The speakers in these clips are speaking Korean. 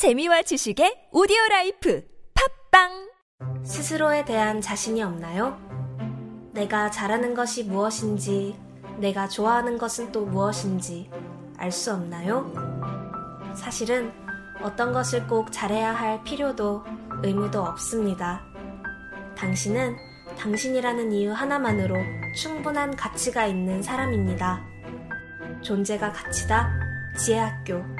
재미와 지식의 오디오 라이프 팟빵 스스로에 대한 자신이 없나요? 내가 잘하는 것이 무엇인지, 내가 좋아하는 것은 또 무엇인지 알 수 없나요? 사실은 어떤 것을 꼭 잘해야 할 필요도 의무도 없습니다. 당신은 당신이라는 이유 하나만으로 충분한 가치가 있는 사람입니다. 존재가 가치다. 지혜학교.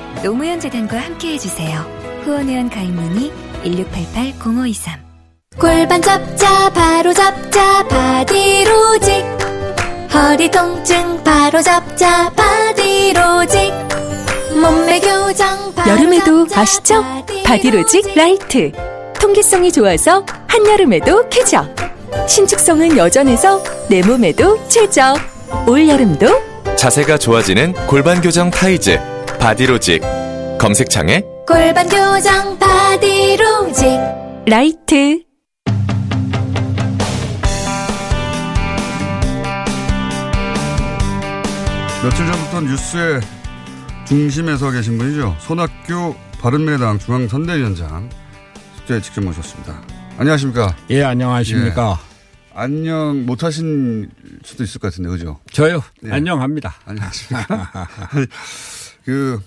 노무현 재단과 함께 해 주세요. 후원 회원 가입 문의 1688-0523 골반 잡자 바로 잡자 바디로직 허리 통증 바로 잡자 바디로직 몸매 교정 바로 여름에도 잡자, 아시죠? 바디로직 라이트. 통기성이 좋아서 한여름에도 쾌적. 신축성은 여전해서 내 몸에도 최적. 올 여름도 자세가 좋아지는 골반 교정 타이즈 바디로직 검색창에 골반 교정 바디로직 라이트. 며칠 전부터 뉴스의 중심에 서 계신 분이죠. 손학규 바른미래당 중앙선대위원장 스튜디오에 직접 모셨습니다. 안녕하십니까? 예, 안녕하십니까. 안녕 못 하신 수도 있을 것 같은데, 그죠? 저요? 예. 안녕합니다. 안녕하십니까? 그,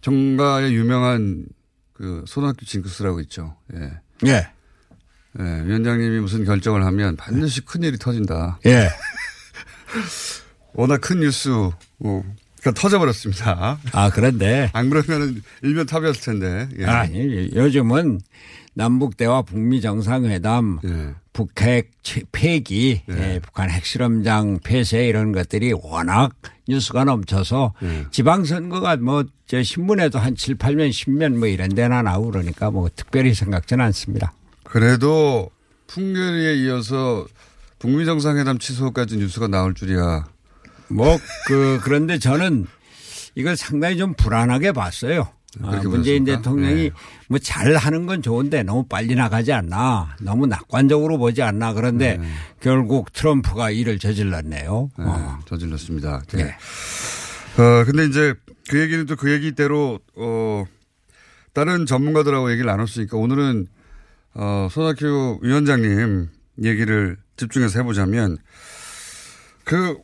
정가의 유명한 그 손학규 징크스라고 있죠. 예. 예, 예, 위원장님이 무슨 결정을 하면 반드시 큰 일이 터진다. 예. 워낙 큰 뉴스, 뭐, 그러니까 터져버렸습니다. 아, 그런데, 안 그러면은 일면 탑이었을 텐데. 예. 아니, 요즘은 남북대화 북미 정상회담, 예. 북핵 채- 폐기, 예. 예, 북한 핵실험장 폐쇄 이런 것들이 워낙 뉴스가 넘쳐서 예. 지방선거가 뭐, 저 신문에도 한 7, 8면, 10면 뭐 이런 데나 나오고 그러니까 뭐 특별히 생각지는 않습니다. 그래도 풍계리에 이어서 북미 정상회담 취소까지 뉴스가 나올 줄이야. 뭐, 그, 그런데 저는 이걸 상당히 좀 불안하게 봤어요. 아, 문재인 보셨습니까? 대통령이 네. 뭐 잘하는 건 좋은데 너무 빨리 나가지 않나. 너무 낙관적으로 보지 않나. 그런데 네. 결국 트럼프가 일을 저질렀네요. 네, 어. 저질렀습니다. 네. 네. 어, 근데 이제 그 얘기는 또 그 얘기대로, 어, 다른 전문가들하고 얘기를 나눴으니까 오늘은, 어, 손학규 위원장님 얘기를 집중해서 해보자면, 그,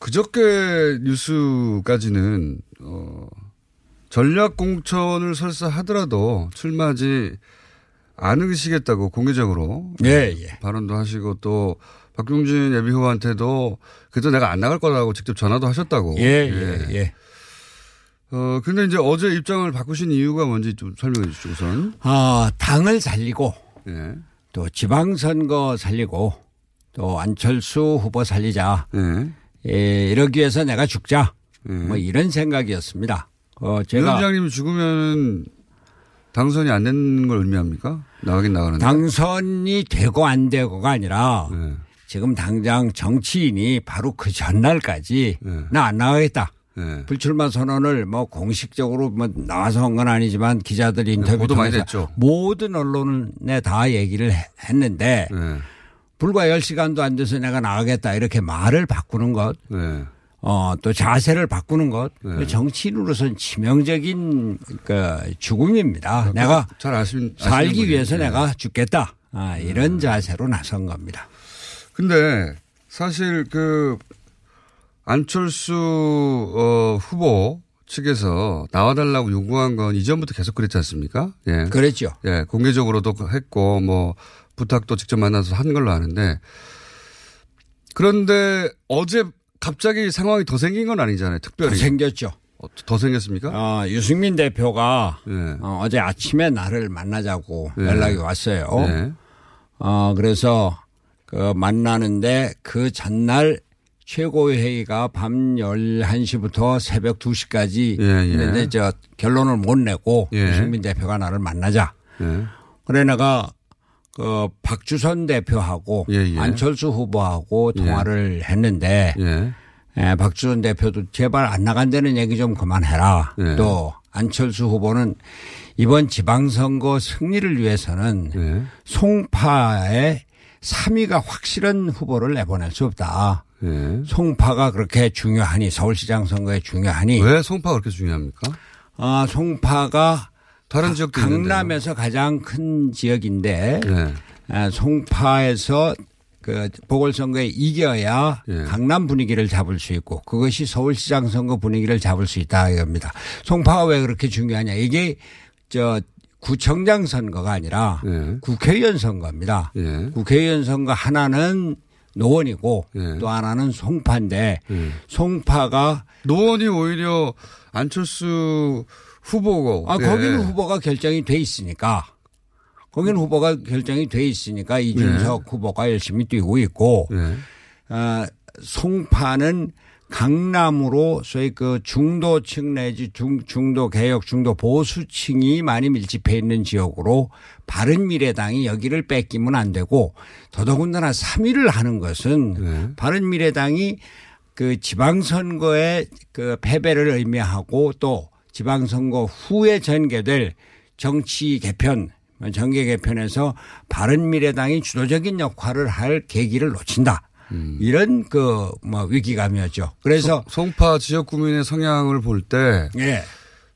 그저께 뉴스까지는, 어, 전략공천을 설사 하더라도 출마하지 않으시겠다고 공개적으로 예, 예. 발언도 하시고 또 박용진 예비후보한테도 그래도 내가 안 나갈 거라고 직접 전화도 하셨다고. 예, 예, 예. 어, 근데 이제 어제 입장을 바꾸신 이유가 뭔지 좀 설명해 주시죠, 우선. 아, 당을 살리고 예. 또 지방선거 살리고 또 안철수 후보 살리자. 예. 예, 이러기 위해서 내가 죽자. 예. 뭐 이런 생각이었습니다. 어, 제가 위원장님이 죽으면 당선이 안 되는 걸 의미합니까? 나가긴 나가는데. 당선이 되고 안 되고가 아니라 예. 지금 당장 정치인이 바로 그 전날까지 네. 나안 나가겠다. 예. 불출마 선언을 뭐 공식적으로 뭐 나와서 한 건 아니지만 기자들 인터뷰 네, 통해서. 모든 언론에 다 얘기를 해- 했는데 예. 불과 10시간도 안 돼서 내가 나가겠다 이렇게 말을 바꾸는 것, 예. 어, 또 자세를 바꾸는 것, 네. 그 정치인으로서는 치명적인 그 죽음입니다. 내가 잘 아시는 살기 아시는 위해서 분이에요. 내가 죽겠다. 아, 이런 자세로 나선 겁니다. 근데 사실 그 안철수 어, 후보 측에서 나와달라고 요구한 건 이전부터 계속 그랬지 않습니까? 예. 그랬죠. 예, 공개적으로도 했고 뭐 부탁도 직접 만나서 한 걸로 아는데 그런데 어제 갑자기 상황이 더 생긴 건 아니잖아요. 특별히 생겼죠. 어, 더 생겼습니까? 어, 유승민 대표가 예. 어, 제 아침에 나를 만나자고 네. 연락이 왔어요. 네. 어, 그래서 그 만나는데 그 전날 최고회의가 밤 11시부터 새벽 2시까지 예, 예. 했는데 저 결론을 못 내고 예. 유승민 대표가 나를 만나자. 예. 그래 내가 그 박주선 대표하고 예, 예. 안철수 후보하고 통화를 했는데 예. 예, 박주선 대표도 제발 안 나간다는 얘기 좀 그만해라. 예. 또 안철수 후보는 이번 지방선거 승리를 위해서는 예. 송파의 3위가 확실한 후보를 내보낼 수 없다. 예. 송파가 그렇게 중요하니 서울시장 선거에 중요하니 왜 송파가 그렇게 중요합니까? 아, 송파가 다른 지역도 강남에서 가장 큰 지역인데 예. 아, 송파에서 그 보궐선거에 이겨야 예. 강남 분위기를 잡을 수 있고 그것이 서울시장 선거 분위기를 잡을 수 있다 이겁니다. 송파가 왜 그렇게 중요하냐 이게 저 구청장 선거가 아니라 예. 국회의원 선거입니다. 예. 국회의원 선거 하나는 노원이고 예. 또 하나는 송파인데 예. 송파가 노원이 오히려 안철수 후보고. 아 예. 거기는 후보가 결정이 돼 있으니까 거기는 후보가 결정이 돼 있으니까 이준석 후보가 열심히 뛰고 있고 예. 아, 송파는 강남으로 소위 그 중도층 내지 중, 중도 개혁, 중도 보수층이 많이 밀집해 있는 지역으로 바른 미래당이 여기를 뺏기면 안 되고 더더군다나 3위를 하는 것은 네. 바른 미래당이 그 지방선거의 그 패배를 의미하고 또 지방선거 후에 전개될 정치 개편, 정계 개편에서 바른미래당이 주도적인 역할을 할 계기를 놓친다. 이런 그 뭐 위기감이었죠. 그래서 송 파 지역 구민의 성향을 볼때 예.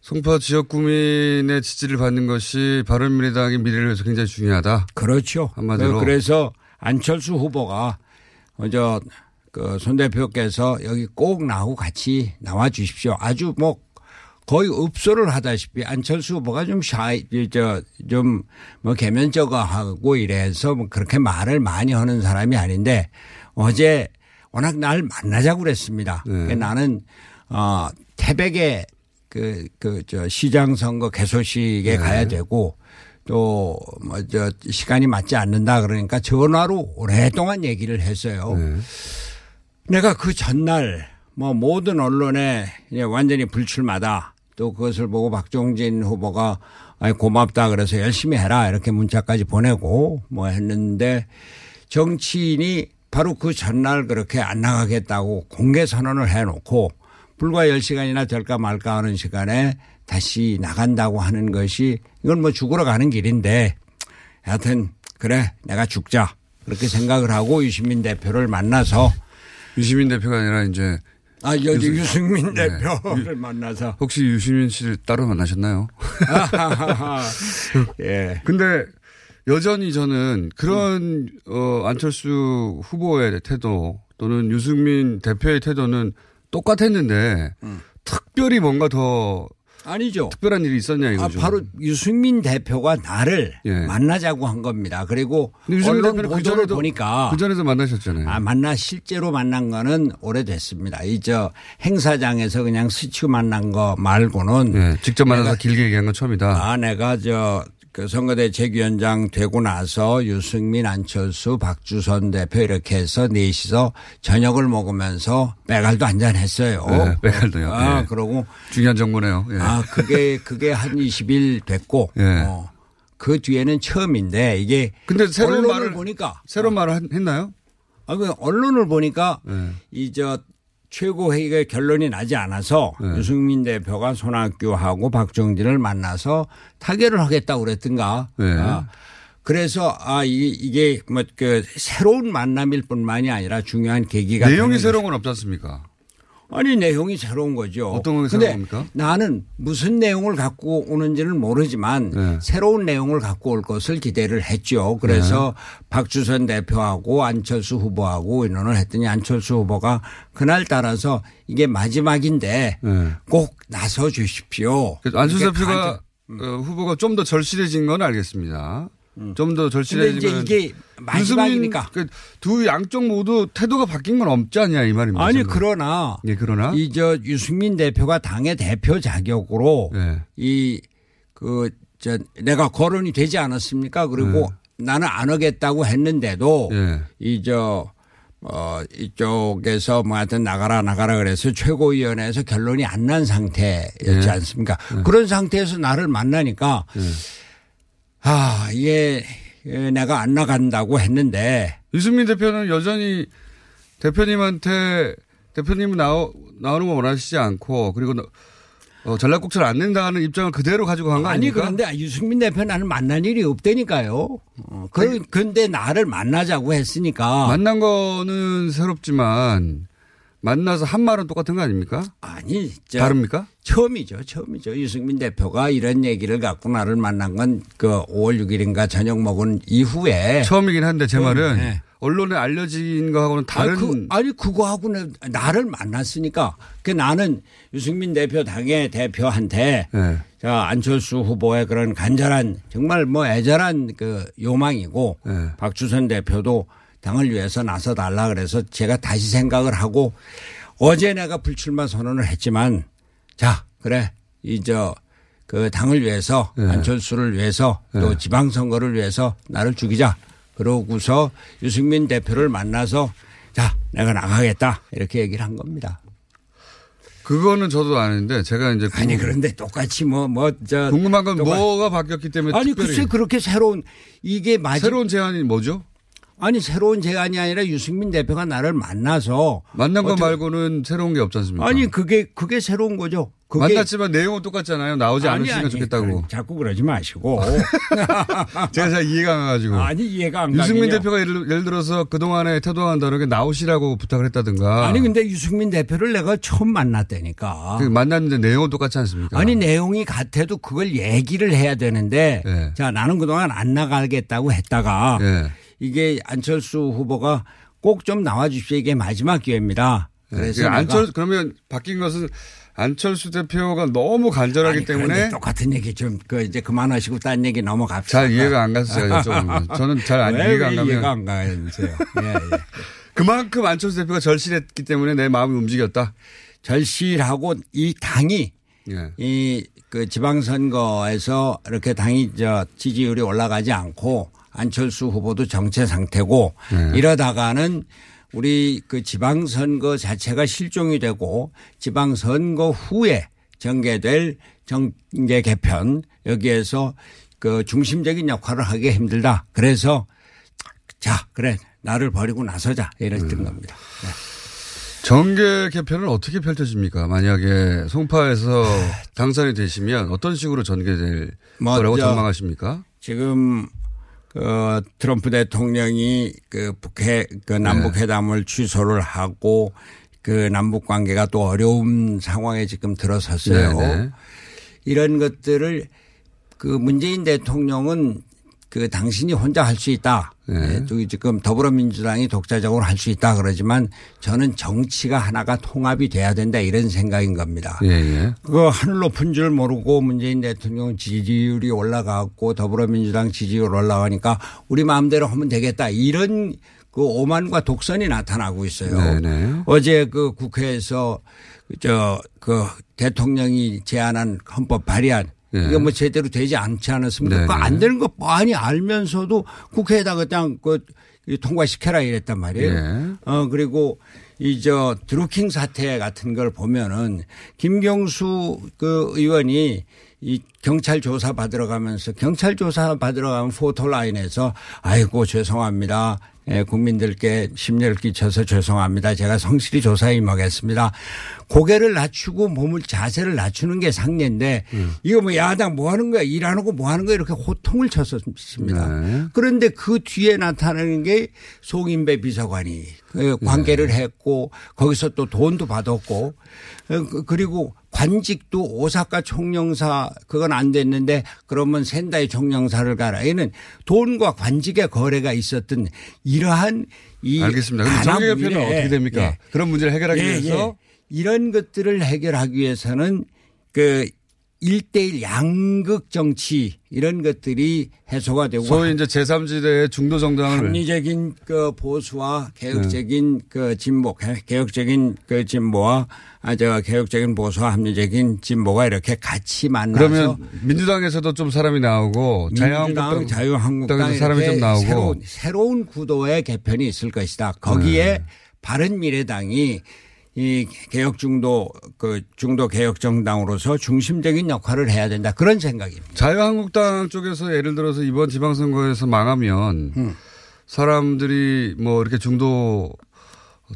송파 지역 구민의 지지를 받는 것이 바른미래당의 미래를 위해서 굉장히 중요하다. 그렇죠. 한마디로. 그래서 안철수 후보가 먼저 그손 대표께서 여기 꼭 나하고 같이 나와 주십시오. 아주 뭐 거의 읍소를 하다시피 안철수 후보가 좀 샤이, 저 좀 뭐 개면적하고 이래서 뭐 그렇게 말을 많이 하는 사람이 아닌데 어제 워낙 날 만나자고 그랬습니다. 네. 그러니까 나는 어 태백에 그그 저 시장 선거 개소식에 네. 가야 되고 또 뭐 저 시간이 맞지 않는다 그러니까 전화로 오랫동안 얘기를 했어요. 네. 내가 그 전날 뭐 모든 언론에 완전히 불출마다 또 그것을 보고 박종진 후보가 고맙다 그래서 열심히 해라 이렇게 문자까지 보내고 뭐 했는데 정치인이 바로 그 전날 그렇게 안 나가겠다고 공개 선언을 해놓고 불과 10시간이나 될까 말까 하는 시간에 다시 나간다고 하는 것이 이건 뭐 죽으러 가는 길인데 하여튼 그래 내가 죽자. 그렇게 생각을 하고 유시민 대표를 만나서 유시민 대표가 아니라 이제 아 여기 유승- 유승민 네. 대표를 만나서 혹시 유시민 씨를 따로 만나셨나요? 예. 근데 여전히 저는 그런 어 안철수 후보의 태도 또는 유승민 대표의 태도는 똑같았는데 특별히 뭔가 더 아니죠. 특별한 일이 있었냐 아, 이거죠. 바로 유승민 대표가 나를 예. 만나자고 한 겁니다. 그리고 언론 대표는 그 보도를 전에도 보니까 그 전에도 만나셨잖아요. 아, 만나 실제로 만난 거는 오래됐습니다. 이 저 행사장에서 그냥 스치고 만난 거 말고는 예, 직접 만나서 길게 얘기한 건 처음이다. 아, 내가 저, 그 선거대 책위원장 되고 나서 유승민, 안철수, 박주선 대표 이렇게 해서 넷이서 저녁을 먹으면서 빼갈도 한잔 했어요. 네, 빼갈도요. 아, 예. 그러고 중요한 정보네요. 예. 아, 그게, 그게 한 20일 됐고. 예. 어, 그 뒤에는 처음인데 이게. 근데 새로운 언론을 말을 보니까. 새로운 말을 한- 했나요? 아, 그 언론을 보니까 예. 이저 최고회의가 결론이 나지 않아서 네. 유승민 대표가 손학규하고 박정진을 만나서 타결을 하겠다고 그랬던가. 네. 아, 그래서 아 이게 이게 뭐 그 새로운 만남일 뿐만이 아니라 중요한 계기가 내용이 새로운 건 없지 않습니까? 아니 내용이 새로운 거죠. 어떤 게 새로운 겁니까? 나는 무슨 내용을 갖고 오는지는 모르지만 네. 새로운 내용을 갖고 올 것을 기대를 했죠. 그래서 네. 박주선 대표하고 안철수 후보하고 의논을 했더니 안철수 후보가 그날 따라서 이게 마지막인데 네. 꼭 나서 주십시오. 안철수 대표가 간- 어, 후보가 좀 더 절실해진 건 알겠습니다. 좀더 근데 절실해진 이제 건 이게 마지막이니까. 유승민, 그두 양쪽 모두 태도가 바뀐 건 없지 않냐 이 말입니다. 아니 저는. 그러나 예, 그러나 이 저 유승민 대표가 당의 대표 자격으로 예. 이그 저 내가 거론이 되지 않았습니까? 그리고 나는 안 하겠다고 했는데도 예. 이저 어, 이쪽에서 뭐 하여튼 나가라 나가라 그래서 최고위원회에서 결론이 안 난 상태였지 네. 않습니까? 그런 상태에서 나를 만나니까 아, 이게 내가 안 나간다고 했는데 유승민 대표는 여전히 대표님한테 대표님은 나오, 나오는 거 원하시지 않고 그리고 어, 전략국처를 안 낸다는 입장을 그대로 가지고 간 거 아니 아닙니까? 그런데 유승민 대표 나는 만날 일이 없다니까요. 어, 그, 근데 나를 만나자고 했으니까 만난 거는 새롭지만 만나서 한 말은 똑같은 거 아닙니까? 아니 저, 다릅니까? 처음이죠, 처음이죠. 유승민 대표가 이런 얘기를 갖고 나를 만난 건 그 5월 6일인가 저녁 먹은 이후에 처음이긴 한데 제 말은 네. 언론에 알려진 거하고는 다른 아니, 그, 아니 그 거하고는 나를 만났으니까 그 나는 유승민 대표 당의 대표한테 네. 자 안철수 후보의 그런 간절한 정말 뭐 애절한 그 요망이고 네. 박주선 대표도 당을 위해서 나서 달라 그래서 제가 다시 생각을 하고 어제 내가 불출마 선언을 했지만 자 그래 이저 그 당을 위해서 네. 안철수를 위해서 또 지방선거를 위해서 나를 죽이자 그러고서 유승민 대표를 만나서 자 내가 나가겠다 이렇게 얘기를 한 겁니다. 그거는 저도 아는데 제가 이제 아니 궁금- 그런데 똑같이 뭐 뭐 저 궁금한 건 뭐가 바뀌었기 때문에 아니 특별히 글쎄 그렇게 새로운 이게 맞 새로운 제안이 뭐죠? 아니 새로운 제안이 아니라 유승민 대표가 나를 만나서 만난 거 말고는 새로운 게 없지 않습니까? 아니 그게 그게 새로운 거죠. 그게 만났지만 내용은 똑같잖아요. 나오지 아니, 않으시면 아니, 좋겠다고. 그- 자꾸 그러지 마시고. 제가 잘 이해가 안 가가지고. 아니 이해가 안 유승민 가긴요. 대표가 예를, 예를 들어서 그동안에 태도와는 다르게 나오시라고 부탁을 했다든가. 아니 근데 유승민 대표를 내가 처음 만났다니까. 그 만났는데 내용은 똑같지 않습니까? 아니 내용이 같아도 그걸 얘기를 해야 되는데 예. 자 나는 그동안 안 나가겠다고 했다가 예. 이게 안철수 후보가 꼭 좀 나와 주십시오 이게 마지막 기회입니다. 그래서 그 내가 안철 그러면 바뀐 것은 안철수 대표가 너무 간절하기 아니, 때문에 똑같은 얘기 좀 그 이제 그만하시고 딴 얘기 넘어갑시다. 잘 이해가 안 가서 제가 저는 잘 안- 왜, 이해가 안왜 가면 이해가 안 가요? 예, 예. 그만큼 안철수 대표가 절실했기 때문에 내 마음이 움직였다. 절실하고 이 당이 예. 이그 지방선거에서 이렇게 당이 저 지지율이 올라가지 않고 안철수 후보도 정체 상태고 네. 이러다가는 우리 그 지방선거 자체가 실종이 되고 지방선거 후에 전개될 정계 개편 여기에서 그 중심적인 역할을 하기 힘들다. 그래서 자 그래 나를 버리고 나서자 이랬던 음. 겁니다. 네. 정계 개편은 어떻게 펼쳐집니까? 만약에 송파에서 당선이 되시면 어떤 식으로 전개될 뭐, 거라고 저- 전망하십니까? 지금 그 트럼프 대통령이 그 북해 그 남북 회담을 취소를 하고 그 남북 관계가 또 어려운 상황에 지금 들어섰어요. 네네. 이런 것들을 그 문재인 대통령은 그 당신이 혼자 할 수 있다. 네. 네. 또 지금 더불어민주당이 독자적으로 할 수 있다 그러지만 저는 정치가 하나가 통합이 돼야 된다 이런 생각인 겁니다. 예, 예. 그 하늘 높은 줄 모르고 문재인 대통령 지지율이 올라가고 더불어민주당 지지율 올라가니까 우리 마음대로 하면 되겠다 이런 그 오만과 독선이 나타나고 있어요. 네네. 어제 그 국회에서 저 그 대통령이 제안한 헌법 발의안 네. 이게 뭐 제대로 되지 않지 않았습니까? 네네. 그거 안 되는 거 뻔히 알면서도 국회에다가 그냥 그 통과시켜라 이랬단 말이에요. 예. 어 그리고 이 저 드루킹 사태 같은 걸 보면은 김경수 그 의원이 이 경찰 조사 받으러 가면서 경찰 조사 받으러 가면 포토라인에서 아이고 죄송합니다. 예, 국민들께 심려를 끼쳐서 죄송합니다. 제가 성실히 조사에 임하겠습니다. 고개를 낮추고 몸을 자세를 낮추는 게 상례인데 이거 뭐 야당 뭐 하는 거야 일 안 하고 뭐 하는 거야 이렇게 호통을 쳤었습니다. 네. 그런데 그 뒤에 나타나는 게 송인배 비서관이 그 관계를 했고 거기서 또 돈도 받았고 어, 그- 그리고 관직도 오사카 총영사 그건 안 됐는데 그러면 센다이 총영사를 가라. 얘는 돈과 관직의 거래가 있었던 이러한 이 알겠습니다. 그럼 정계 개편은 단합 어떻게 됩니까? 예. 그런 문제를 해결하기 예, 위해서 예. 이런 것들을 해결하기 위해서는 그 일대일 양극 정치 이런 것들이 해소가 되고 소위 이제 제3지대의 중도 정당을 합리적인 그 보수와 개혁적인 그 진보, 개- 개혁적인 그 진보와 아, 저 개혁적인 보수와 합리적인 진보가 이렇게 같이 만나서 그러면 민주당에서도 좀 사람이 나오고 자유한국당 자유한국당 사람이 좀 나오고 새로운, 새로운 구도의 개편이 있을 것이다. 거기에 네. 바른 미래당이 이 개혁 중도 그 중도 개혁 정당으로서 중심적인 역할을 해야 된다 그런 생각입니다. 자유한국당 쪽에서 예를 들어서 이번 지방선거에서 망하면 음. 사람들이 뭐 이렇게 중도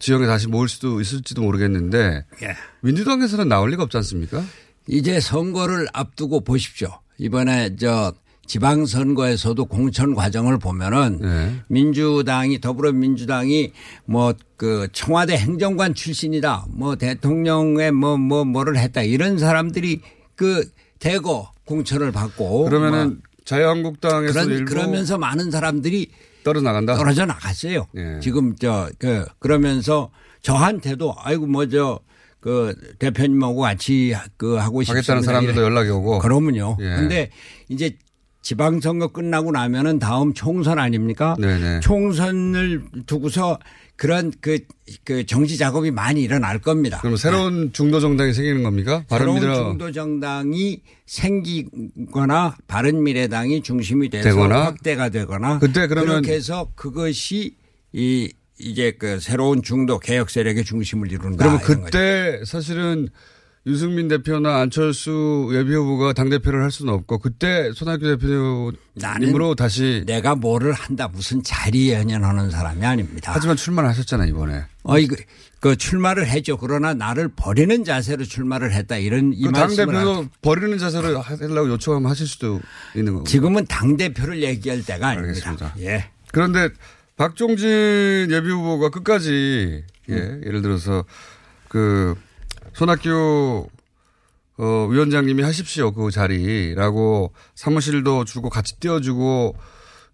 지역에 다시 모일 수도 있을지도 모르겠는데 예. 민주당에서는 나올 리가 없지 않습니까? 이제 선거를 앞두고 보십시오. 이번에 저 지방선거에서도 공천 과정을 보면은 네. 민주당이 더불어민주당이 뭐 그 청와대 행정관 출신이다. 뭐 대통령의 뭐 뭐 뭐 를 했다. 이런 사람들이 그 대거 공천을 받고 그러면은 뭐 자유한국당에서 그런 그러면서 많은 사람들이 떨어 나간다. 떨어져 나갔어요. 예. 지금 저 그 그러면서 저한테도 아이고 뭐저 그 대표님하고 같이 그 하고. 하겠다는 사람들도. 연락이 오고. 그러면요. 예. 근데 이제 지방선거 끝나고 나면은 다음 총선 아닙니까? 네네. 총선을 두고서 그런 그, 그 정치 작업이 많이 일어날 겁니다. 그럼 새로운 중도 정당이 생기는 겁니까? 새로운 바른미래 중도 정당이 생기거나 바른미래당이 중심이 돼서 되거나 확대가 되거나 그때 그러면 그렇게 해서 그것이 이 이제 그 새로운 중도 개혁 세력의 중심을 이룬다. 그러면 이런 거죠. 그때 사실은 유승민 대표나 안철수 예비후보가 당대표를 할 수는 없고 그때 손학규 대표님으로 다시 내가 뭐를 한다 무슨 자리 연연하는 사람이 아닙니다. 하지만 출마하셨잖아요 이번에. 어, 이거, 그 출마를 했죠. 그러나 나를 버리는 자세로 출마를 했다. 이런 이 그 말씀을 당대표도 하- 버리는 자세를 하려고 요청하면 하실 수도 있는 거고. 지금은 당대표를 얘기할 때가 아닙니다. 알겠습니다. 예. 그런데 박종진 예비후보가 끝까지 예, 음. 예를 들어서 그 손학규 어, 위원장님이 하십시오 그 자리라고 사무실도 주고 같이 띄워주고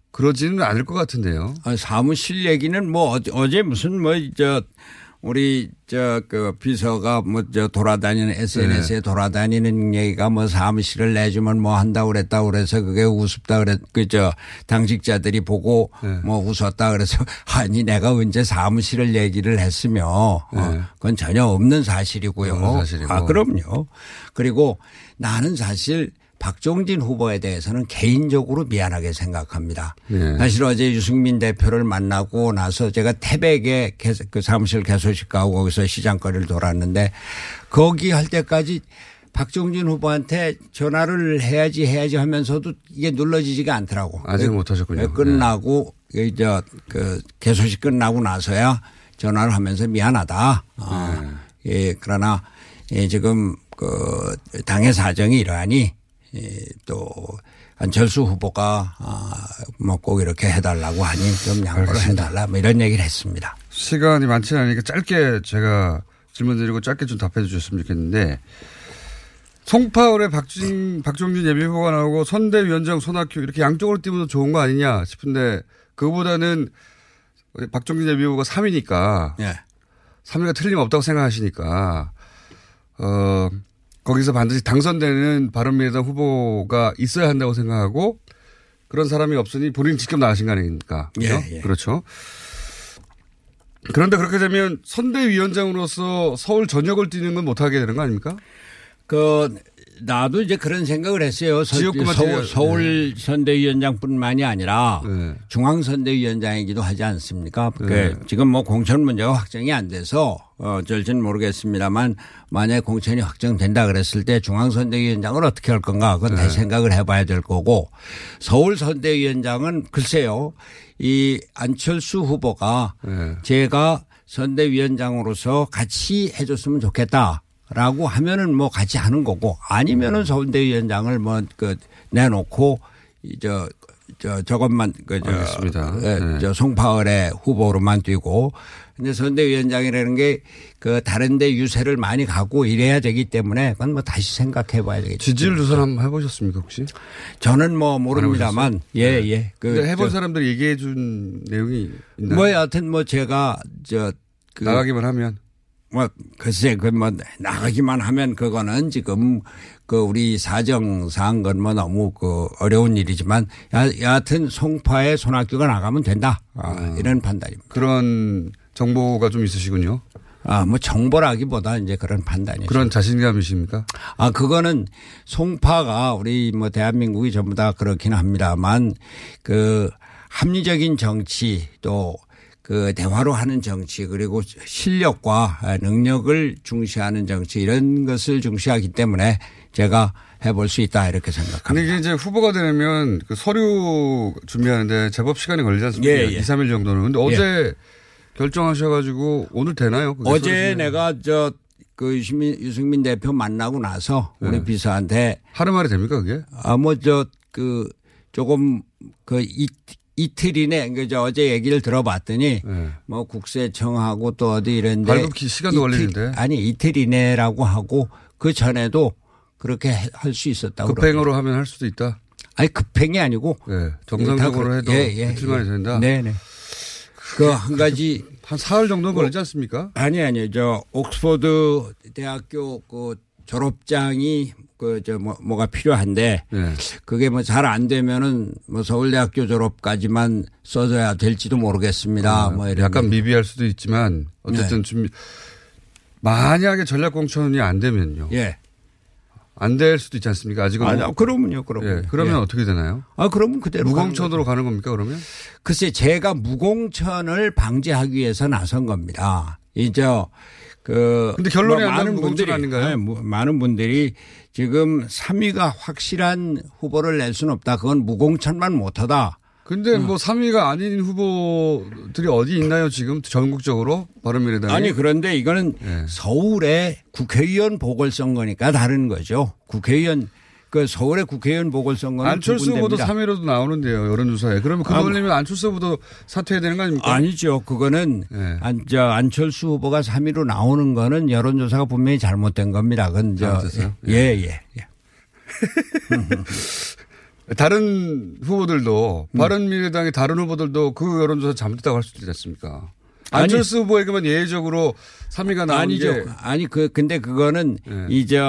그러지는 않을 것 같은데요. 아, 사무실 얘기는 뭐 어제, 무슨 뭐저 우리 저 그 비서가 뭐 저 돌아다니는 SNS에 네. 돌아다니는 얘기가 뭐 사무실을 내주면 뭐 한다고 그랬다 그래서 그게 우습다 그랬 그저 당직자들이 보고 네. 뭐 웃었다 그래서 아니 내가 언제 사무실을 얘기를 했으며 어, 네. 그건 전혀 없는 사실이고요. 없는 사실이고. 아 그럼요. 그리고 나는 사실 박종진 후보에 대해서는 개인적으로 미안하게 생각합니다. 네. 사실 어제 유승민 대표를 만나고 나서 제가 태백에 개- 그 사무실 개소식 가고 거기서 시장거리를 돌았는데 거기 할 때까지 박종진 후보한테 전화를 해야지 해야지 하면서도 이게 눌러지지가 않더라고. 아직 못 하셨군요. 네. 끝나고 저그 개소식 끝나고 나서야 전화를 하면서 미안하다. 어, 네. 예, 그러나 예, 지금 그 당의 사정이 이러하니 예, 또 안철수 후보가 아뭐 꼭 이렇게 해달라고 하니 좀 양보를 알겠습니다. 해달라 뭐 이런 얘기를 했습니다. 시간이 많지 않으니까 짧게 제가 질문 드리고 짧게 좀 답해 주셨으면 좋겠는데 송파울에 박진, 박종진 예비후보가 나오고 선대위원장 손학규 이렇게 양쪽으로 띄우면 좋은 거 아니냐 싶은데 그거보다는 박종진 예비후보가 3위니까 예. 3위가 틀림없다고 생각하시니까 어 거기서 반드시 당선되는 바른미래당 후보가 있어야 한다고 생각하고 그런 사람이 없으니 본인 직접 나가신 거 아닙니까? 그죠? 예, 예. 그렇죠. 그런데 그렇게 되면 선대위원장으로서 서울 전역을 뛰는 건 못하게 되는 거 아닙니까? 그 나도 이제 그런 생각을 했어요. 서, 서울, 되게- 서울 선대위원장뿐만이 아니라 네. 중앙 선대위원장이기도 하지 않습니까? 그 네. 지금 뭐 공천 문제가 확정이 안 돼서 어, 절진 모르겠습니다만 만약에 공천이 확정된다 그랬을 때 중앙 선대위원장을 어떻게 할 건가 그건 네. 다시 생각을 해봐야 될 거고 서울 선대위원장은 글쎄요 이 안철수 후보가 네. 제가 선대위원장으로서 같이 해줬으면 좋겠다. 라고 하면은 뭐 같이 하는 거고 아니면은 선대위원장을 뭐 그 내놓고 이저 저 저것만 그저. 예, 네. 저 송파을의 후보로만 뛰고 근데 선대위원장이라는 게 그 다른데 유세를 많이 가고 이래야 되기 때문에 그건 뭐 다시 생각해 봐야 되겠죠. 지지율 조사 한번 해보셨습니까 혹시? 저는 뭐 모릅니다만 예 예. 그 해본 저 사람들이 얘기해 준 내용이 있나요? 뭐 여하튼 뭐 제가 저 그 나가기만 하면 뭐 글쎄 그 뭐 나가기만 하면 그거는 지금 그 우리 사정상 건 뭐 너무 그 어려운 일이지만 여, 여하튼 송파에 손학규가 나가면 된다 아, 이런 판단입니다. 그런 정보가 좀 있으시군요. 아, 뭐 정보라기보다 이제 그런 판단이죠. 그런 자신감이십니까? 아, 그거는 송파가 우리 뭐 대한민국이 전부 다 그렇긴 합니다만 그 합리적인 정치 또 그 대화로 하는 정치 그리고 실력과 능력을 중시하는 정치 이런 것을 중시하기 때문에 제가 해볼 수 있다 이렇게 생각합니다. 근데 이게 이제 후보가 되면 그 서류 준비하는데 제법 시간이 걸리지 않습니까? 예, 예. 2, 3일 정도는. 근데 어제 결정하셔가지고 오늘 되나요? 어제 내가 저 그 유승민 대표 만나고 나서 우리 네. 비서한테 하루 만에 됩니까 그게? 아 뭐 저 그 조금 그 이, 이틀 이내 그저 어제 얘기를 들어봤더니 네. 뭐 국세청하고 또 어디 이런데 발급기 시간도 걸리는데. 아니 이틀 이내라고 하고 그 전에도 그렇게 할 수 있었다고 급행으로 하면 할 수도 있다. 아니 급행이 아니고 네. 정상적으로 다 해도 그- 예, 예, 이틀 만에 예. 된다. 네네. 그 한 가지 한 사흘 정도 는 걸리지 않습니까? 아니 아니 저 옥스퍼드 대학교 그 졸업장이 그저 뭐 뭐가 필요한데 네. 그게 뭐 잘 안 되면은 뭐 서울대학교 졸업까지만 써줘야 될지도 모르겠습니다. 뭐 이런 아, 약간 게. 미비할 수도 있지만 어쨌든 준비 만약에 전략공천이 안 되면요. 예. 안 될 수도 있지 않습니까? 아직은 아, 뭐- 그러면요, 그러면. 예, 그러면 예. 어떻게 되나요? 아, 그러면 그대로. 가는 무공천으로 거죠. 가는 겁니까 그러면? 글쎄, 제가 무공천을 방지하기 위해서 나선 겁니다. 이제 그. 근데 결론이 안 나면 많은 무공천 분들이 아닌가요? 네, 뭐 많은 분들이 지금 3위가 확실한 후보를 낼 수는 없다. 그건 무공천만 못하다. 근데 뭐 3위가 아닌 후보들이 어디 있나요 지금 전국적으로 바른미래당이? 아니 그런데 이거는 예. 서울의 국회의원 보궐선거니까 다른 거죠. 국회의원 그 서울의 국회의원 보궐선거는 안철수 후보도 구분됩니다. 3위로도 나오는데요 여론조사에. 그러면 그 아, 돌리면 안철수 후보도 사퇴해야 되는 거 아닙니까? 아니죠. 그거는 예. 안, 저 안철수 후보가 3위로 나오는 거는 여론조사가 분명히 잘못된 겁니다. 그건 저 잘못됐어요? 예, 예, 예. 다른 후보들도 음. 바른미래당의 다른 후보들도 그 여론조사 잘못됐다고 할 수도 있지 않습니까? 아니. 안철수 후보에게만 예외적으로 3위가 나오는 아니죠. 게 아니 그 근데 그거는 예. 이제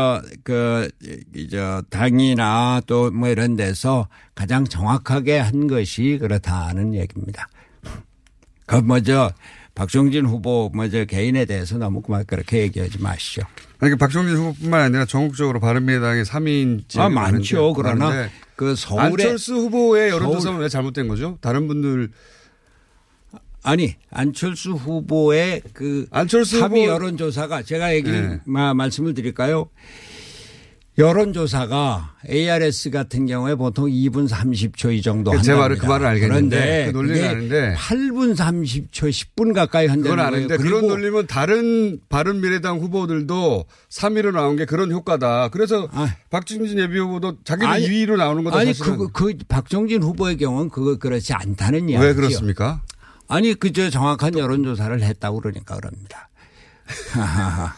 그 이제 당이나 또 뭐 이런 데서 가장 정확하게 한 것이 그렇다는 얘기입니다. 그 뭐저 박종진 후보 뭐저 개인에 대해서 너무 그만 그렇게 얘기하지 마시죠. 아니 그 박정진 후보뿐만 아니라 전국적으로 바른미래당의 3위인 아 많죠. 그러나 그 서울에 안철수 후보의 여론조사는 왜 잘못된 거죠? 다른 분들 아니 안철수 후보의 그 안철수 3위 후보- 여론조사가 제가 얘기 네. 마, 말씀을 드릴까요? 여론조사가 ARS 같은 경우에 보통 2분 30초 이 정도 그 한다. 제 말을 그 말을 알겠는데 그런데 그 논리는 그게 아는데 8분 30초 10분 가까이 한다는 그건. 아는데 그런 논리면 다른 바른 미래당 후보들도 3위로 나온 게 그런 효과다. 그래서 아. 박진진 예비 후보도 자기도 아니, 2위로 나오는 거다 아니. 그, 그 박정진 후보의 경우는 그거 그렇지 않다는 이야기죠. 왜 그렇습니까? 아니 그저 정확한 여론조사를 했다고 그러니까 그럽니다.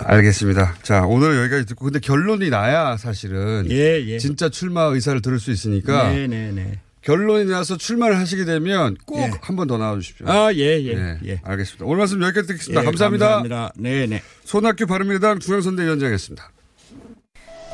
알겠습니다. 자, 오늘 여기까지 듣고 근데 결론이 나야 사실은 예, 예. 진짜 출마 의사를 들을 수 있으니까 네 네 네. 결론이 나서 출마를 하시게 되면 꼭 예. 한번 더 나와 주십시오. 아, 예, 예. 네, 예. 알겠습니다. 오늘 말씀 여기까지 듣겠습니다. 예, 감사합니다. 감사합니다. 네 네. 손학규 바른미래당 중앙선대위원장이었습니다.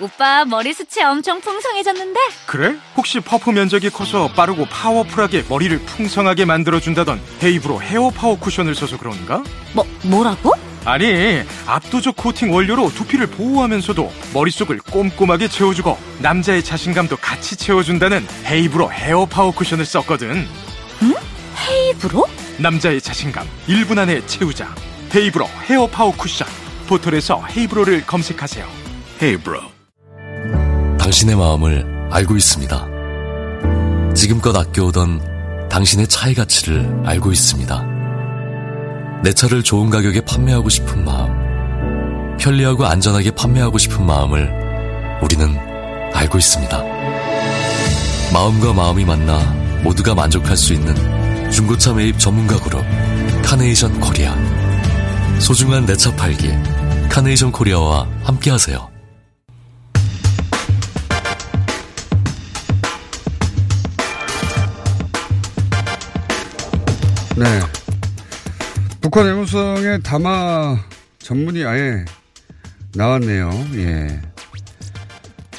오빠 머리 숱이 엄청 풍성해졌는데? 그래? 혹시 퍼프 면적이 커서 빠르고 파워풀하게 머리를 풍성하게 만들어준다던 헤이브로 헤어 파워 쿠션을 써서 그런가? 뭐, 뭐라고? 아니, 압도적 코팅 원료로 두피를 보호하면서도 머릿속을 꼼꼼하게 채워주고 남자의 자신감도 같이 채워준다는 헤이브로 헤어 파워 쿠션을 썼거든. 응? 헤이브로? 남자의 자신감 1분 안에 채우자. 헤이브로 헤어 파워 쿠션. 포털에서 헤이브로를 검색하세요. 헤이브로. 당신의 마음을 알고 있습니다. 지금껏 아껴오던 당신의 차의 가치를 알고 있습니다. 내 차를 좋은 가격에 판매하고 싶은 마음, 편리하고 안전하게 판매하고 싶은 마음을 우리는 알고 있습니다. 마음과 마음이 만나 모두가 만족할 수 있는 중고차 매입 전문가 그룹 카네이션 코리아. 소중한 내 차 팔기 카네이션 코리아와 함께하세요. 네. 북한 외무성의 담화 전문이 아예 나왔네요. 예.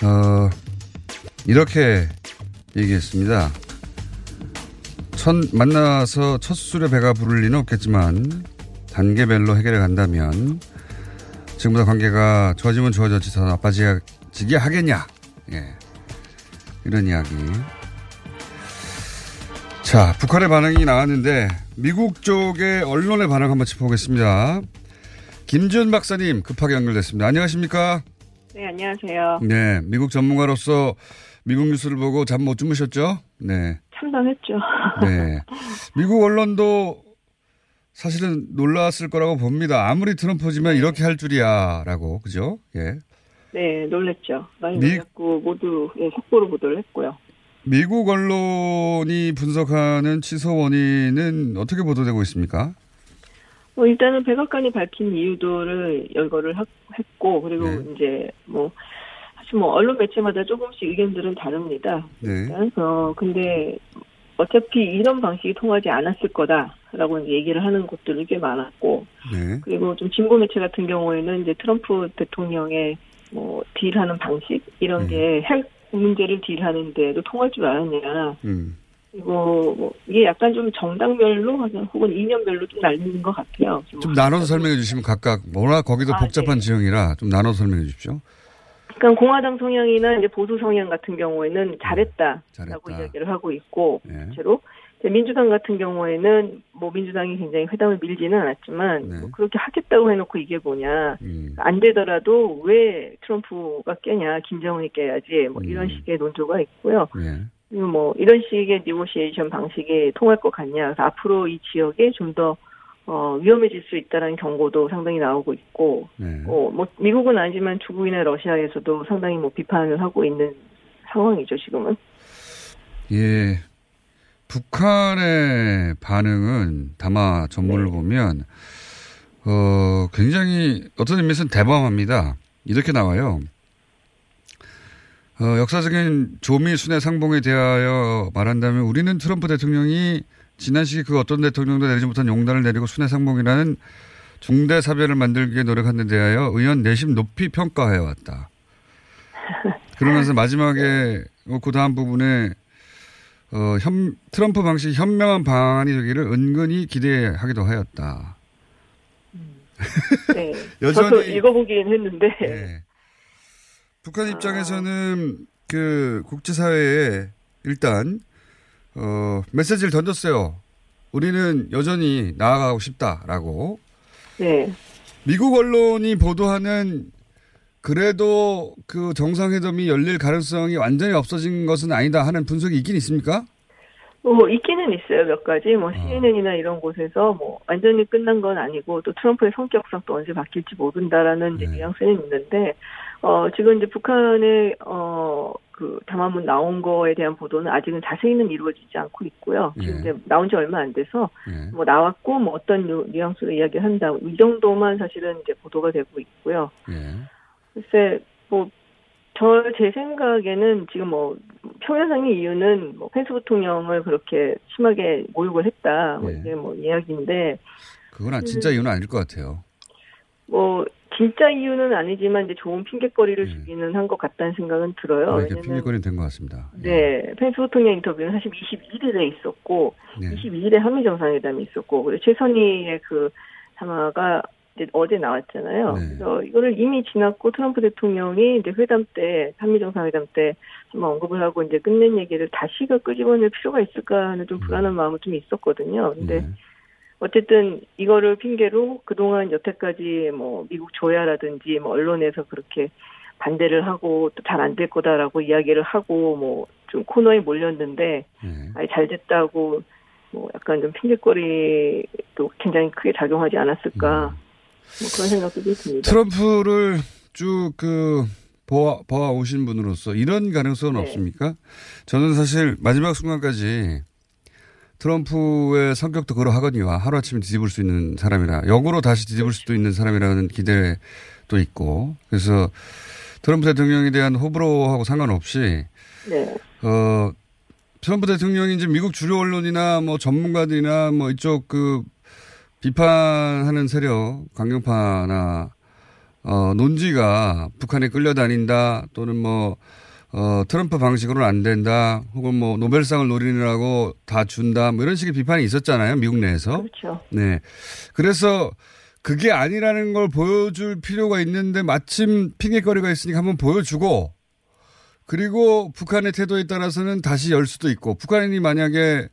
어, 이렇게 얘기했습니다. 첫, 만나서 첫 술에 배가 부를 리는 없겠지만, 단계별로 해결해 간다면, 지금보다 관계가 좋아지면 좋아졌지 더 나빠지게 하겠냐. 예. 이런 이야기. 자, 북한의 반응이 나왔는데 미국 쪽의 언론의 반응 한번 짚어보겠습니다. 김준 박사님 급하게 연결됐습니다. 안녕하십니까? 네, 안녕하세요. 네, 미국 전문가로서 미국 뉴스를 보고 잠 못 주무셨죠? 네. 참담했죠. 네. 미국 언론도 사실은 놀랐을 거라고 봅니다. 아무리 트럼프지만 이렇게 할 줄이야라고 그죠? 예. 네, 놀랬죠. 많이 미- 놀랐고 모두 예, 속보로 보도를 했고요. 미국 언론이 분석하는 취소 원인은 어떻게 보도되고 있습니까? 뭐 일단은 백악관이 밝힌 이유도를 열거를 하- 했고 그리고 네. 이제 뭐 사실 뭐 언론 매체마다 조금씩 의견들은 다릅니다. 네. 어 근데 어차피 이런 방식이 통하지 않았을 거다라고 얘기를 하는 곳들이 꽤 많았고 네. 그리고 좀 진보 매체 같은 경우에는 이제 트럼프 대통령의 뭐 딜하는 방식 이런 게핵 문제를 딜하는데도 통할 줄 알았냐. 음. 그리고 뭐 이게 약간 좀 정당별로 혹은 이념별로 좀 날리는 것 같아요. 좀 나눠서 설명해 주시면 각각 워낙 거기도 아, 복잡한 지형이라 좀 나눠서 설명해 주십시오. 그러니까 공화당 성향이나 이제 보수 성향 같은 경우에는 잘했다라고 잘했다. 이야기를 하고 있고 네. 실제로 민주당 같은 경우에는 뭐 민주당이 굉장히 회담을 밀지는 않았지만 네. 뭐 그렇게 하겠다고 해놓고 이게 뭐냐 음. 안 되더라도 왜 트럼프가 깨냐 김정은이 깨야지 뭐 이런 음. 식의 논조가 있고요. 예. 그리고 뭐 이런 식의 니고시에이션 방식이 통할 것 같냐. 앞으로 이 지역에 좀더 어, 위험해질 수 있다는 경고도 상당히 나오고 있고, 네. 어, 뭐 미국은 아니지만 중국이나 러시아에서도 상당히 뭐 비판을 하고 있는 상황이죠 지금은. 예. 북한의 반응은 담화 전문을 네. 보면 어 굉장히 어떤 의미에서는 대범합니다. 이렇게 나와요. 어, 역사적인 조미 순회 상봉에 대하여 말한다면 우리는 트럼프 대통령이 지난 시기 그 어떤 대통령도 내리지 못한 용단을 내리고 순회 상봉이라는 중대 사변을 만들기 위해 노력한 데 대하여 의원 내심 높이 평가해 왔다. 그러면서 마지막에 그 다음 부분에 어, 현, 트럼프 방식 현명한 방안이 되기를 은근히 기대하기도 하였다. 네. 여전히- 저도 읽어보긴 했는데. 네. 북한 입장에서는 그 국제사회에 일단 어, 메시지를 던졌어요. 우리는 여전히 나아가고 싶다라고. 네. 미국 언론이 보도하는 그래도 그 정상회담이 열릴 가능성이 완전히 없어진 것은 아니다 하는 분석이 있긴 있습니까? 뭐 있기는 있어요 몇 가지 뭐 CNN이나 이런 곳에서 뭐 완전히 끝난 건 아니고 또 트럼프의 성격상 또 언제 바뀔지 모른다라는 이제 뉘앙스는 있는데 어 지금 이제 북한의 어그 담화문 나온 거에 대한 보도는 아직은 자세히는 이루어지지 않고 있고요 지금 예. 이제 나온 지 얼마 안 돼서 예. 뭐 나왔고 뭐 어떤 뉘- 뉘앙스로 이야기를 한다 이 정도만 사실은 이제 보도가 되고 있고요 예. 글쎄, 뭐, 저, 제 생각에는 지금 뭐, 표면상의 이유는 뭐, 펜스 부통령을 그렇게 심하게 모욕을 했다. 뭐, 예. 이게 뭐, 이야기인데, 그건 아- 진짜 이유는 아닐 것 같아요. 뭐, 진짜 이유는 아니지만 이제 좋은 핑계거리를 주기는 한 것 같다는 생각은 들어요. 네, 이렇게 왜냐면 핑계거리는 된것 같습니다. 네, 펜스 부통령 인터뷰는 사실 21일에 있었고 네. 22일에 한미 정상회담이 있었고 그리고 최선희의 그 사마가 이제 어제 나왔잖아요. 네. 그래서 이거를 이미 지났고 트럼프 대통령이 이제 회담 때 한미 정상회담 때 한번 언급을 하고 이제 끝낸 얘기를 다시가 끄집어낼 필요가 있을까 하는 음. 좀 불안한 마음은 좀 있었거든요. 근데 어쨌든 이거를 핑계로 그동안 여태까지 뭐 미국 조야라든지 뭐 언론에서 그렇게 반대를 하고 또 잘 안 될 거다라고 이야기를 하고 뭐 좀 코너에 몰렸는데 아예 잘 됐다고 뭐 약간 좀 핑계거리도 굉장히 크게 작용하지 않았을까 뭐 그런 생각도 좀 듭니다. 트럼프를 쭉그 보아, 보아 오신 분으로서 이런 가능성은 네. 없습니까? 저는 사실 마지막 순간까지 트럼프의 성격도 그러하거니와 하루아침에 뒤집을 수 있는 사람이라 역으로 다시 뒤집을 수도 있는 사람이라는 기대도 있고 그래서 트럼프 대통령에 대한 호불호하고 상관없이 네. 어, 트럼프 대통령이 이제 미국 주류 언론이나 뭐 전문가들이나 뭐 이쪽 그 비판하는 세력, 강경파나 어, 논지가 북한에 끌려다닌다 또는 뭐 어, 트럼프 방식으로는 안 된다 혹은 뭐 노벨상을 노리느라고 다 준다 뭐 이런 식의 비판이 있었잖아요. 미국 내에서. 그렇죠. 네. 그래서 그게 아니라는 걸 보여줄 필요가 있는데 마침 핑계거리가 있으니까 한번 보여주고 그리고 북한의 태도에 따라서는 다시 열 수도 있고 북한이 만약에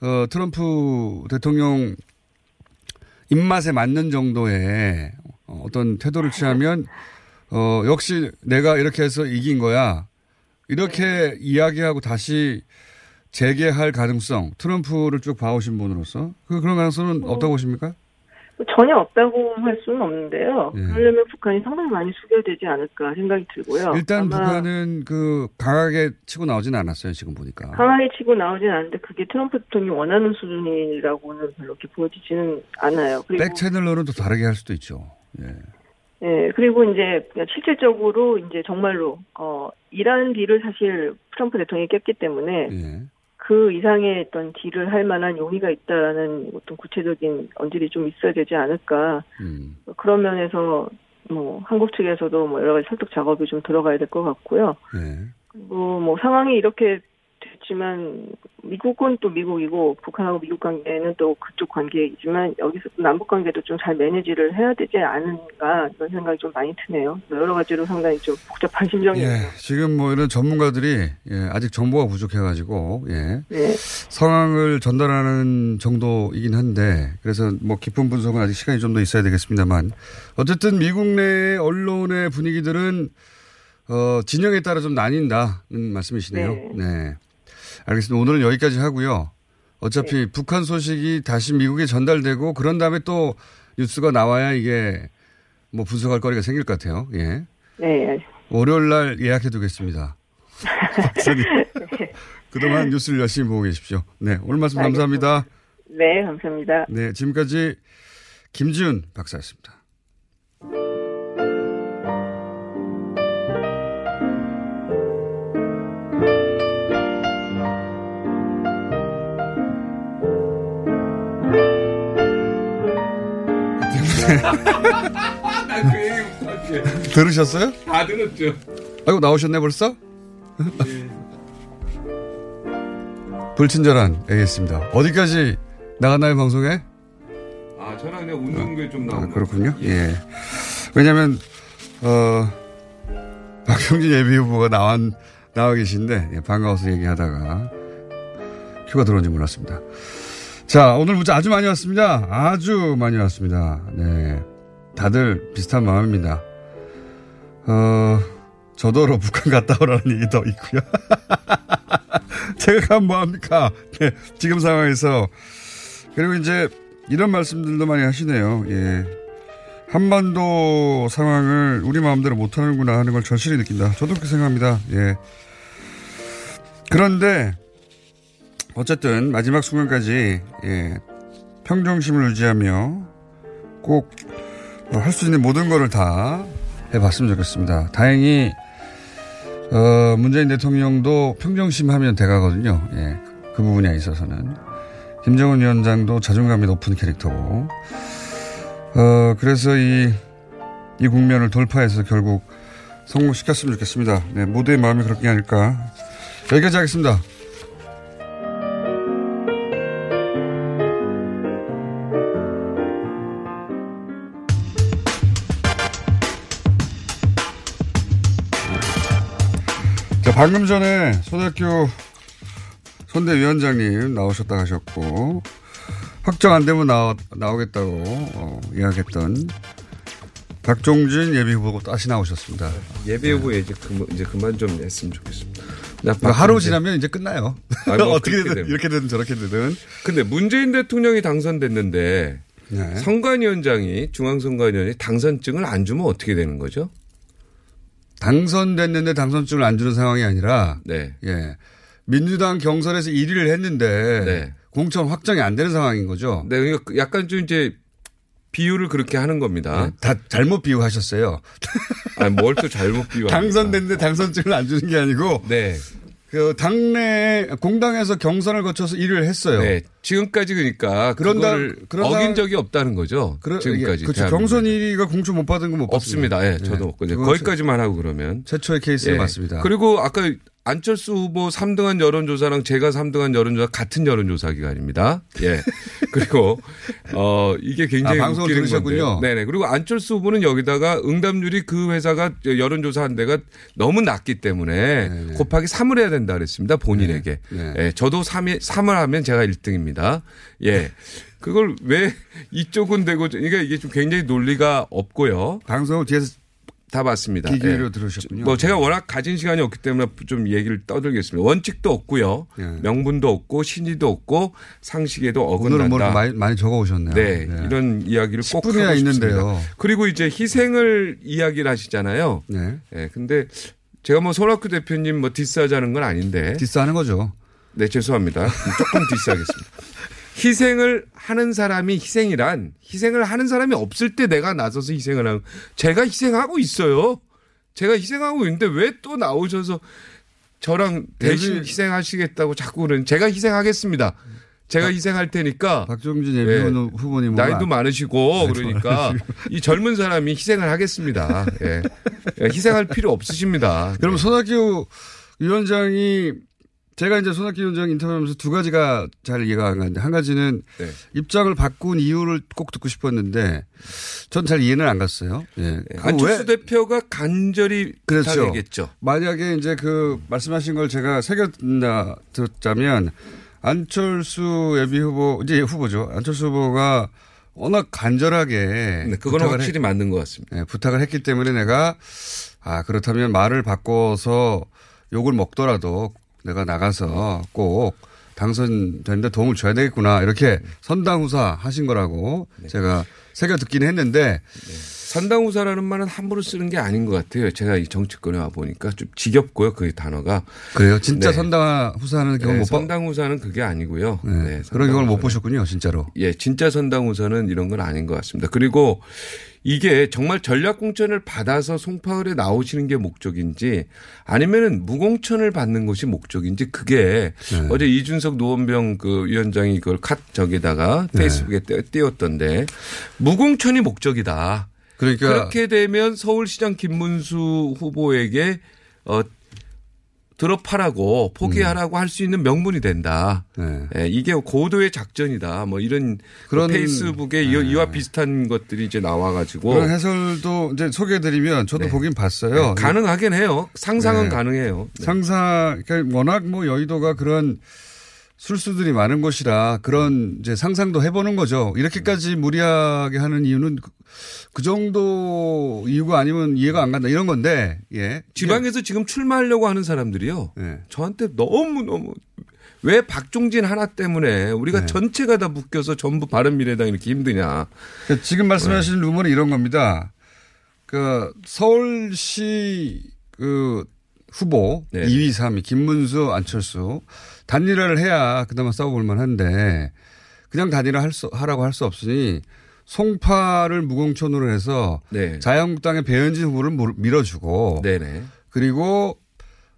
어, 트럼프 대통령 입맛에 맞는 정도의 어, 어떤 태도를 취하면 어, 역시 내가 이렇게 해서 이긴 거야. 이렇게 이야기하고 다시 재개할 가능성, 트럼프를 쭉 봐오신 분으로서 그 그런 가능성은 없다고 보십니까? 뭐 전혀 없다고 할 수는 없는데요. 예. 그러려면 북한이 상당히 많이 수결되지 않을까 생각이 들고요. 일단 북한은 그 강하게 치고 나오진 않았어요. 지금 보니까. 강하게 치고 나오진 않는데 그게 트럼프 대통령이 원하는 수준이라고는 별로 이렇게 보여지지는 않아요. 그리고 백 채널로는 또 다르게 할 수도 있죠. 예. 예, 그리고 이제 실질적으로 이제 정말로 어 이란 딜을 사실 트럼프 대통령이 깼기 때문에 예. 그 이상의 어떤 딜을 할 만한 용의가 있다라는 어떤 구체적인 언질이 좀 있어야 되지 않을까. 음. 그런 면에서 뭐 한국 측에서도 뭐 여러 가지 설득 작업이 좀 들어가야 될 것 같고요. 예. 그리고 뭐 상황이 이렇게 됐지만 미국은 또 미국이고 북한하고 미국 관계는 또 그쪽 관계이지만 여기서 또 남북 관계도 좀 잘 매니지를 해야 되지 않은가 이런 생각이 좀 많이 드네요. 여러 가지로 상당히 좀 복잡한 심정이에요. 예. 지금 뭐 이런 전문가들이 예, 아직 정보가 부족해가지고 예. 네. 상황을 전달하는 정도이긴 한데 그래서 뭐 깊은 분석은 아직 시간이 좀 더 있어야 되겠습니다만 어쨌든 미국 내 언론의 분위기들은 어, 진영에 따라 좀 나뉜다는 말씀이시네요. 네. 네. 알겠습니다. 오늘은 여기까지 하고요. 어차피 북한 소식이 다시 미국에 전달되고 그런 다음에 또 뉴스가 나와야 이게 뭐 분석할 거리가 생길 것 같아요. 예. 네. 월요일 날 예약해 두겠습니다. 박사님. 그동안 뉴스를 열심히 보고 계십시오. 네. 오늘 말씀 감사합니다. 네, 감사합니다. 네. 지금까지 김지훈 박사였습니다. 들으셨어요? 다 들었죠. 아이고 나오셨네 벌써? 불친절한 A였습니다. 어디까지 나갔나요 방송에? 아, 저는 그냥 웃는 게좀 아, 나온 거 그렇군요. 예. 왜냐면 어 박형진 예비 후보가 나와 나와 계신데 예, 반가워서 얘기하다가 큐가 들어온지 몰랐습니다. 자 오늘 문자 아주 많이 왔습니다. 아주 많이 왔습니다. 네, 다들 비슷한 마음입니다. 어 저더러 북한 갔다 오라는 얘기도 있고요. 제가 가면 뭐합니까? 네, 지금 상황에서. 그리고 이제 이런 말씀들도 많이 하시네요. 예. 한반도 상황을 우리 마음대로 못하는구나 하는 걸 절실히 느낀다. 저도 그렇게 생각합니다. 예. 그런데 어쨌든 마지막 순간까지 예. 평정심을 유지하며 꼭 할 수 있는 모든 거를 다 해봤으면 좋겠습니다. 다행히 어, 문재인 대통령도 평정심 하면 돼가거든요. 예, 그 부분에 있어서는. 김정은 위원장도 자존감이 높은 캐릭터고. 어, 그래서 이 이 국면을 돌파해서 결국 성공시켰으면 좋겠습니다. 네, 모두의 마음이 그렇게 아닐까. 여기까지 하겠습니다. 방금 전에 손학규 선대위원장님 나오셨다 하셨고, 확정 안 되면 나오, 나오겠다고, 어, 이야기했던 박종진 예비후보 다시 나오셨습니다. 예비 후보 이제 그만, 이제 그만 좀 했으면 좋겠습니다. 나 그러니까 하루 지나면 이제 끝나요. 아니, 뭐 어떻게 되든. 이렇게 되든 저렇게 되든. 근데 문재인 대통령이 당선됐는데 네. 선관위원장이 중앙선관위원이 당선증을 안 주면 어떻게 되는 거죠? 당선됐는데 당선증을 안 주는 상황이 아니라, 네. 예. 민주당 경선에서 1위를 했는데, 네. 공천 확정이 안 되는 상황인 거죠. 네, 그러니까 약간 좀 이제 비유를 그렇게 하는 겁니다. 네, 다 잘못 비유하셨어요. 아니, 뭘 또 잘못 비유 당선됐는데 당선증을 안 주는 게 아니고, 네. 그 당내 공당에서 경선을 거쳐서 1위를 했어요. 네. 지금까지 그러니까 그런다- 그런 어긴 적이 없다는 거죠. 그러- 지금까지. 예, 그렇죠. 경선 1위가 공천 못 받은 건 못 없습니다. 받습니다. 예, 저도 예. 없고 그건 거기까지만 하고 그러면 최초의 케이스는 예. 맞습니다. 그리고 아까 안철수 후보 3등한 여론조사랑 제가 3등한 여론조사 같은 여론조사 기관입니다. 예. 그리고 어 이게 굉장히 아, 웃기는 들으셨군요. 네네. 그리고 안철수 후보는 여기다가 응답률이 그 회사가 여론조사 한 데가 너무 낮기 때문에 곱하기 3을 해야 된다 그랬습니다. 본인에게. 네. 예. 저도 3이 3을 하면 제가 1등입니다. 예. 그걸 왜 이쪽은 되고 그러니까 이게 좀 굉장히 논리가 없고요. 방송을 뒤에서 다 봤습니다. 기계로 예. 들으셨군요. 뭐 제가 워낙 가진 시간이 없기 때문에 좀 얘기를 떠들겠습니다. 원칙도 없고요. 명분도 없고 신의도 없고 상식에도 어긋난다. 오늘은 뭘 많이, 많이 적어 오셨네요. 네, 이런 이야기를 꼭 10분이나 하고 있는데요. 싶습니다. 그리고 이제 희생을 이야기를 하시잖아요. 네. 예, 근데 제가 뭐 손학규 대표님 뭐 디스하자는 건 아닌데. 디스하는 거죠. 네, 죄송합니다. 조금 디스하겠습니다. 희생을 하는 사람이 희생이란 희생을 하는 사람이 없을 때 내가 나서서 희생을 하는 제가 희생하고 있어요. 제가 희생하고 있는데 왜 또 나오셔서 저랑 대신 희생하시겠다고 자꾸 그러는 제가 희생하겠습니다. 제가 희생할 테니까 박종진 예. 예비후보 후보님 나이도 많으시고 그러니까 이 젊은 사람이 희생을 하겠습니다. 예. 예, 희생할 필요 없으십니다. 그럼 손학규 위원장이 제가 이제 손학규 위원장 인터뷰하면서 두 가지가 잘 이해가 안 가는데 한 가지는 네. 입장을 바꾼 이유를 꼭 듣고 싶었는데 전 잘 이해는 안 갔어요. 예. 그거 안철수 왜- 대표가 간절히 그렇죠. 부탁했겠죠. 만약에 이제 그 말씀하신 걸 제가 새겨 듣나 듣자면 안철수 예비 후보 이제 후보죠. 안철수 후보가 워낙 간절하게 네, 부탁을 확실히 맞는 것 같습니다. 네, 부탁을 했기 때문에 내가 아 그렇다면 말을 바꿔서 욕을 먹더라도 내가 나가서 꼭 당선되는데 도움을 줘야 되겠구나 이렇게 선당후사 하신 거라고 네. 제가 새겨 듣긴 했는데 선당후사라는 말은 함부로 쓰는 게 아닌 것 같아요. 제가 이 정치권에 와 보니까 좀 지겹고요. 그 단어가. 그래요. 진짜 네. 선당후사는 경험 네, 못 봐. 선당후사는 그게 아니고요. 네, 네, 그런 경험을 못. 보셨군요, 진짜로. 예, 진짜 선당후사는 이런 건 아닌 것 같습니다. 그리고 이게 정말 전략공천을 받아서 송파을에 나오시는 게 목적인지 아니면은 무공천을 받는 것이 목적인지 그게 네. 어제 이준석 노원병 그 위원장이 그걸 컷 저기다가 네. 페이스북에 띄- 띄웠던데 무공천이 목적이다. 그러니까 그렇게 되면 서울시장 김문수 후보에게 어 드롭하라고 포기하라고 할수 있는 명분이 된다. 네. 예, 이게 고도의 작전이다. 뭐 이런 그런- 페이스북에 이- 이와 비슷한 것들이 이제 나와가지고 그런 해설도 이제 소개해드리면 저도 보긴 봤어요. 네, 가능하긴 해요. 상상은 네. 가능해요. 네. 상상, 그러니까 워낙 뭐 여의도가 그런 술수들이 많은 곳이라 그런 이제 상상도 해보는 거죠. 이렇게까지 무리하게 하는 이유는 그, 그 정도 이유가 아니면 이해가 안 간다 이런 건데, 예. 지방에서 지금 출마하려고 하는 사람들이요. 네. 저한테 너무 너무 왜 박종진 하나 때문에 우리가 네. 전체가 다 묶여서 전부 바른미래당 이렇게 힘드냐. 그러니까 지금 말씀하시는 루머는 이런 겁니다. 그 서울시 그 후보 네. 2위, 3위 김문수, 안철수 단일화를 해야 그나마 싸워볼 만한데 그냥 단일화 할 수, 하라고 할 수 없으니 송파를 무공천으로 해서 네. 자유한국당의 배현진 후보를 물- 밀어주고 네네. 그리고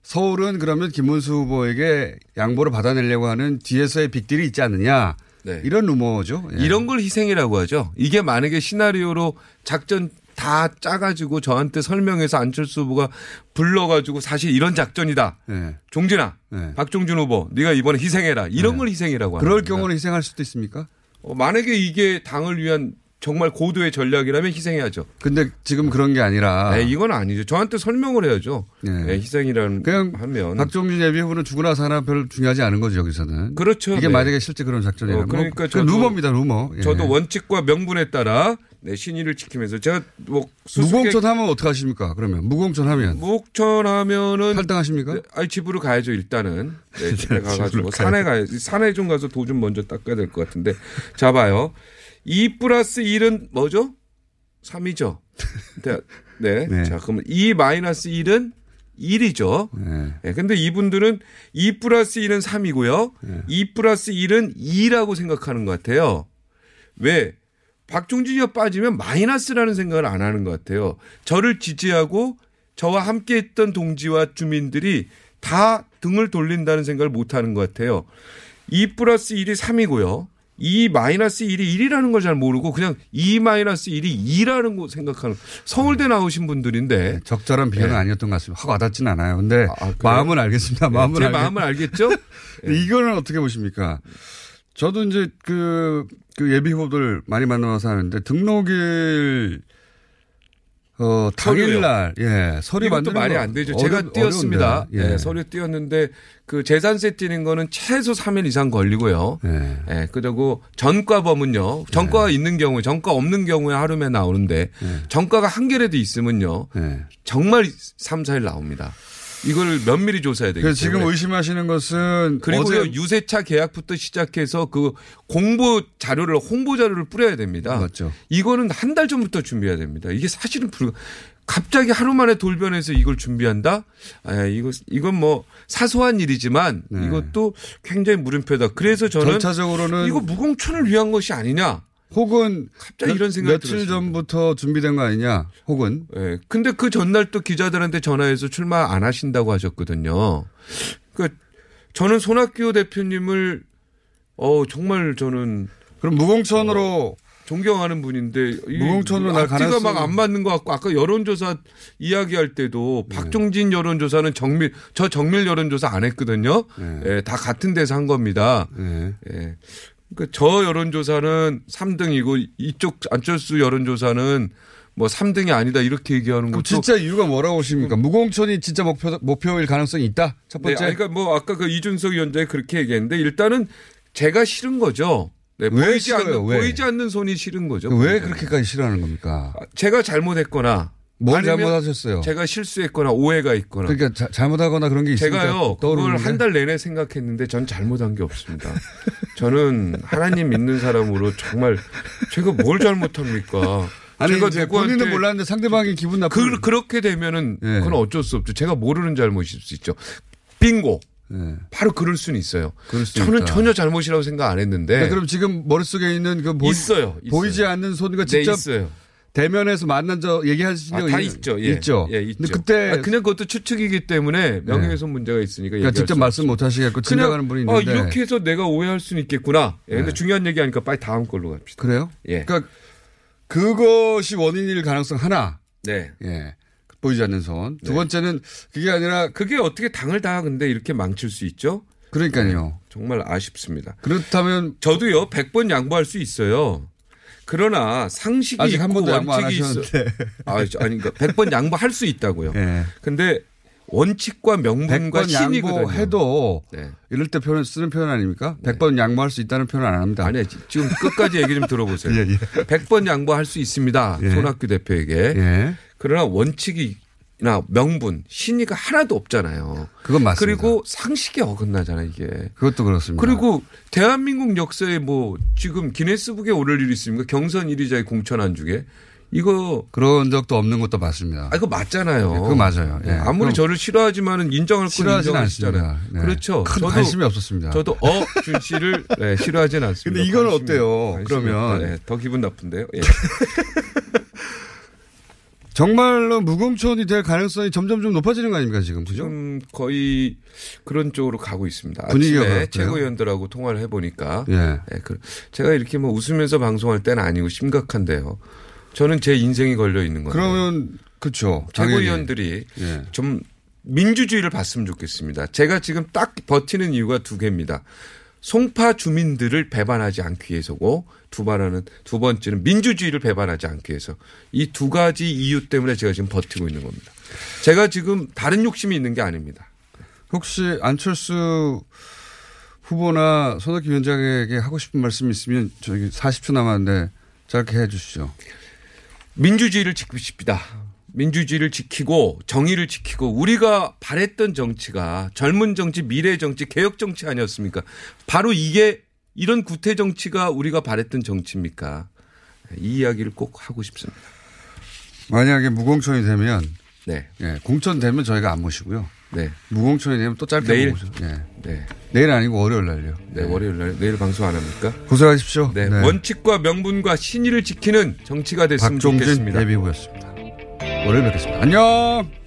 서울은 그러면 김문수 후보에게 양보를 받아내려고 하는 뒤에서의 빅딜이 있지 않느냐 네. 이런 루머죠. 예. 이런 걸 희생이라고 하죠. 이게 만약에 시나리오로 작전 다 짜가지고 저한테 설명해서 안철수 후보가 불러가지고 사실 이런 작전이다. 네. 종진아, 네. 박종준 후보, 네가 이번에 희생해라. 이런 네. 걸 희생이라고 그럴 합니다. 경우는 희생할 수도 있습니까? 어, 만약에 이게 당을 위한 정말 고도의 전략이라면 희생해야죠. 근데 지금 그런 게 아니라 네, 이건 아니죠. 저한테 설명을 해야죠. 네, 희생이라는 그냥 하면 박종준 예비후보는 죽으나 사나 별로 중요하지 않은 거죠 여기서는. 그렇죠. 이게 네. 만약에 실제 그런 작전이라면 어, 그러니까 뭐, 저도- 루머입니다 루머. 예. 저도 원칙과 명분에 따라 네, 신의를 지키면서 제가 뭐 무공천 하면 어떻게 하십니까? 그러면 무공천 하면 무공천 하면은 탈당하십니까? 네, 아니 집으로 가야죠 일단은 네, 집에 가가지고 가야 산에 가야지 산에 좀 가서 도 좀 먼저 닦아야 될 것 같은데 자봐요 2 플러스 1은 뭐죠? 3이죠 네, 네. 네. 자 그러면 2 마이너스 1은 1이죠 네. 네, 근데 이분들은 2 플러스 1은 3이고요 2 플러스 1은 2라고 생각하는 것 같아요 왜? 박종진이가 빠지면 마이너스라는 생각을 안 하는 것 같아요. 저를 지지하고 저와 함께 했던 동지와 주민들이 다 등을 돌린다는 생각을 못 하는 것 같아요. 2 플러스 1이 3이고요. 2 마이너스 1이 1이라는 걸 잘 모르고 그냥 2 마이너스 1이 2라는 거 생각하는 서울대 나오신 분들인데 적절한 비교는 네. 아니었던 것 같습니다. 확 와닿지는 않아요. 근데 마음은 알겠습니다. 마음은 제 알겠- 마음을 알겠죠? 근데 이거는 어떻게 보십니까? 저도 이제 그, 그 예비 후보들 많이 만나서 하는데 등록일 어, 당일날, 예, 서류 만드는 말이 거안 되죠. 어려- 제가. 어려운데, 예. 네, 서류 띄었는데 그 재산세 띄는 거는 최소 3일 이상 걸리고요. 네. 예, 그리고 전과범은요. 전과가 있는 경우에 전과 없는 경우에 하루에 나오는데 네. 전과가 한 개라도 있으면요. 정말 3, 4일 나옵니다. 이걸 면밀히 조사해야 때문에. 지금 의심하시는 것은 그리고요 유세차 계약부터 시작해서 그 공보 자료를 홍보 자료를 뿌려야 됩니다. 맞죠. 이거는 한 달 전부터 준비해야 됩니다. 이게 사실은 불 갑자기 하루 만에 돌변해서 이걸 준비한다? 아, 이거 이건 뭐 사소한 일이지만 이것도 굉장히 물음표다. 그래서 저는 네. 전차적으로는 이거 무공천을 위한 것이 아니냐. 혹은 갑자기 이런 생각이 며칠 들었습니다. 전부터 준비된 거 아니냐? 혹은 예. 근데 그 전날 또 기자들한테 전화해서 출마 안 하신다고 하셨거든요. 그러니까 저는 손학규 대표님을 어 정말 저는 그럼 무공천으로 존경하는 분인데 이 무공천으로 날 앞뒤가 가능성이- 막안 맞는 것 같고 아까 여론조사 이야기할 때도 네. 박종진 여론조사는 정밀 저 정밀 여론조사 안 했거든요. 네. 예, 다 같은 데서 한 겁니다. 예. 그러니까 저 여론조사는 3등이고 이쪽 안철수 여론조사는 뭐 3등이 아니다 이렇게 얘기하는 것도 진짜 이유가 뭐라고 보십니까? 무공천이 진짜 목표 목표일 가능성이 있다. 첫 네, 번째. 아니, 그러니까 뭐 아까 그 이준석 위원장이 그렇게 얘기했는데 일단은 제가 싫은 거죠. 네, 왜 보이지 싫어요? 않는 왜? 보이지 않는 손이 싫은 거죠. 왜 그렇게까지 싫어하는 겁니까? 제가 잘못했거나 뭘 잘못하셨어요? 제가 실수했거나 오해가 있거나 그러니까 자- 잘못하거나 그런 게 있으니까 제가요 그걸 한 달 내내 생각했는데 전 잘못한 게 없습니다. 저는 하나님 믿는 사람으로 정말 제가 뭘 잘못합니까? 아니 제가 본인은 몰랐는데 상대방이 기분 나쁘. 그, 그렇게 되면은 예. 그건 어쩔 수 없죠. 제가 모르는 잘못일 수 있죠. 빙고. 바로 그럴 수는 있어요. 예. 그럴 수 저는 있다. 전혀 잘못이라고 생각 안 했는데. 네, 그럼 지금 머릿속에 있는 그 보, 있어요, 보이지 있어요. 않는 손과 네, 직접 있어요. 대면에서 만난 적 얘기하신 아, 적다 있- 있죠. 예. 있죠. 예, 있죠. 근데 그때 아, 그냥 그것도 추측이기 때문에 명예훼손 문제가 있으니까 그러니까 직접 수 말씀 못 하시겠고 지나가는 분이 있는데 아, 이렇게 해서 내가 오해할 수는 있겠구나. 예, 근데 네. 중요한 얘기 하니까 빨리 다음 걸로 갑시다. 그래요? 예. 그러니까 그것이 원인일 가능성 하나. 네. 예. 보이지 않는 손. 두 번째는 그게 아니라 그게 어떻게 당을 다 근데 이렇게 망칠 수 있죠? 그러니까요. 정말 아쉽습니다. 그렇다면 저도요 100번 양보할 수 있어요. 그러나 상식이 아직 한 번도 양보 안. 하셨는데. 아, 아니 그러니까 100번 양보할 수 있다고요. 예. 근데 원칙과 명분과 100번 신이거든요. 양보해도 네. 이럴 때 표현 쓰는 표현 아닙니까? 100번 양보할 수 있다는 표현 안 합니다. 아니 지금 끝까지 얘기 좀 들어보세요. 예, 예. 100번 양보할 수 있습니다. 예. 손학규 대표에게. 예. 그러나 원칙이 나 명분, 신의가 하나도 없잖아요. 그건 맞습니다. 그리고 상식에 어긋나잖아 이게. 그것도 그렇습니다. 그리고 대한민국 역사에 뭐 지금 기네스북에 오를 일이 있습니까? 경선 1위자의 공천안 중에 이거 그런 적도 없는 것도 맞습니다. 아, 이거 맞잖아요. 네, 그거 맞아요. 예. 네, 아무리 저를 싫어하지만은 인정할 건 인정하시잖아요. 않습니다. 네. 그렇죠. 큰 관심이 없었습니다. 저도 어준 씨를 네, 싫어하진 않습니다. 근데 이건 관심이- 어때요? 관심이 그러면. 네, 더 기분 나쁜데요. 예. 정말로 무공천이 될 가능성이 점점 좀 높아지는 거 아닙니까 지금 그죠? 지금 거의 그런 쪽으로 가고 있습니다. 분위기가. 최고위원들하고 통화를 해보니까 예. 네, 그- 제가 이렇게 뭐 웃으면서 방송할 때는 아니고 심각한데요. 저는 제 인생이 걸려 있는 건데. 그러면 그렇죠. 최고위원들이 예. 좀 민주주의를 봤으면 좋겠습니다. 제가 지금 딱 버티는 이유가 두 개입니다. 송파 주민들을 배반하지 않기 위해서고 두 번째는 두 번째는 민주주의를 배반하지 않기 위해서 이 두 가지 이유 때문에 제가 지금 버티고 있는 겁니다. 제가 지금 다른 욕심이 있는 게 아닙니다. 혹시 안철수 후보나 손학규 위원장에게 하고 싶은 말씀 있으면 저기 40초 남았는데 짧게 해 주시죠. 민주주의를 지킵시다. 민주주의를 지키고 정의를 지키고 우리가 바랬던 정치가 젊은 정치, 미래 정치, 개혁 정치 아니었습니까? 바로 이게 이런 구태 정치가 우리가 바랬던 정치입니까? 이 이야기를 꼭 하고 싶습니다. 만약에 무공천이 되면 네. 예, 공천 되면 저희가 안 모시고요. 네. 무공천이 되면 또 짧게 내일? 모시죠. 예. 네. 내일 아니고 월요일 날요. 네, 월요일 날 내일 방송 안 합니까? 고생하십시오. 네. 네. 원칙과 명분과 신의를 지키는 정치가 됐으면 박종진 좋겠습니다. 예비후였습니다. 월요일 뵙겠습니다. 안녕!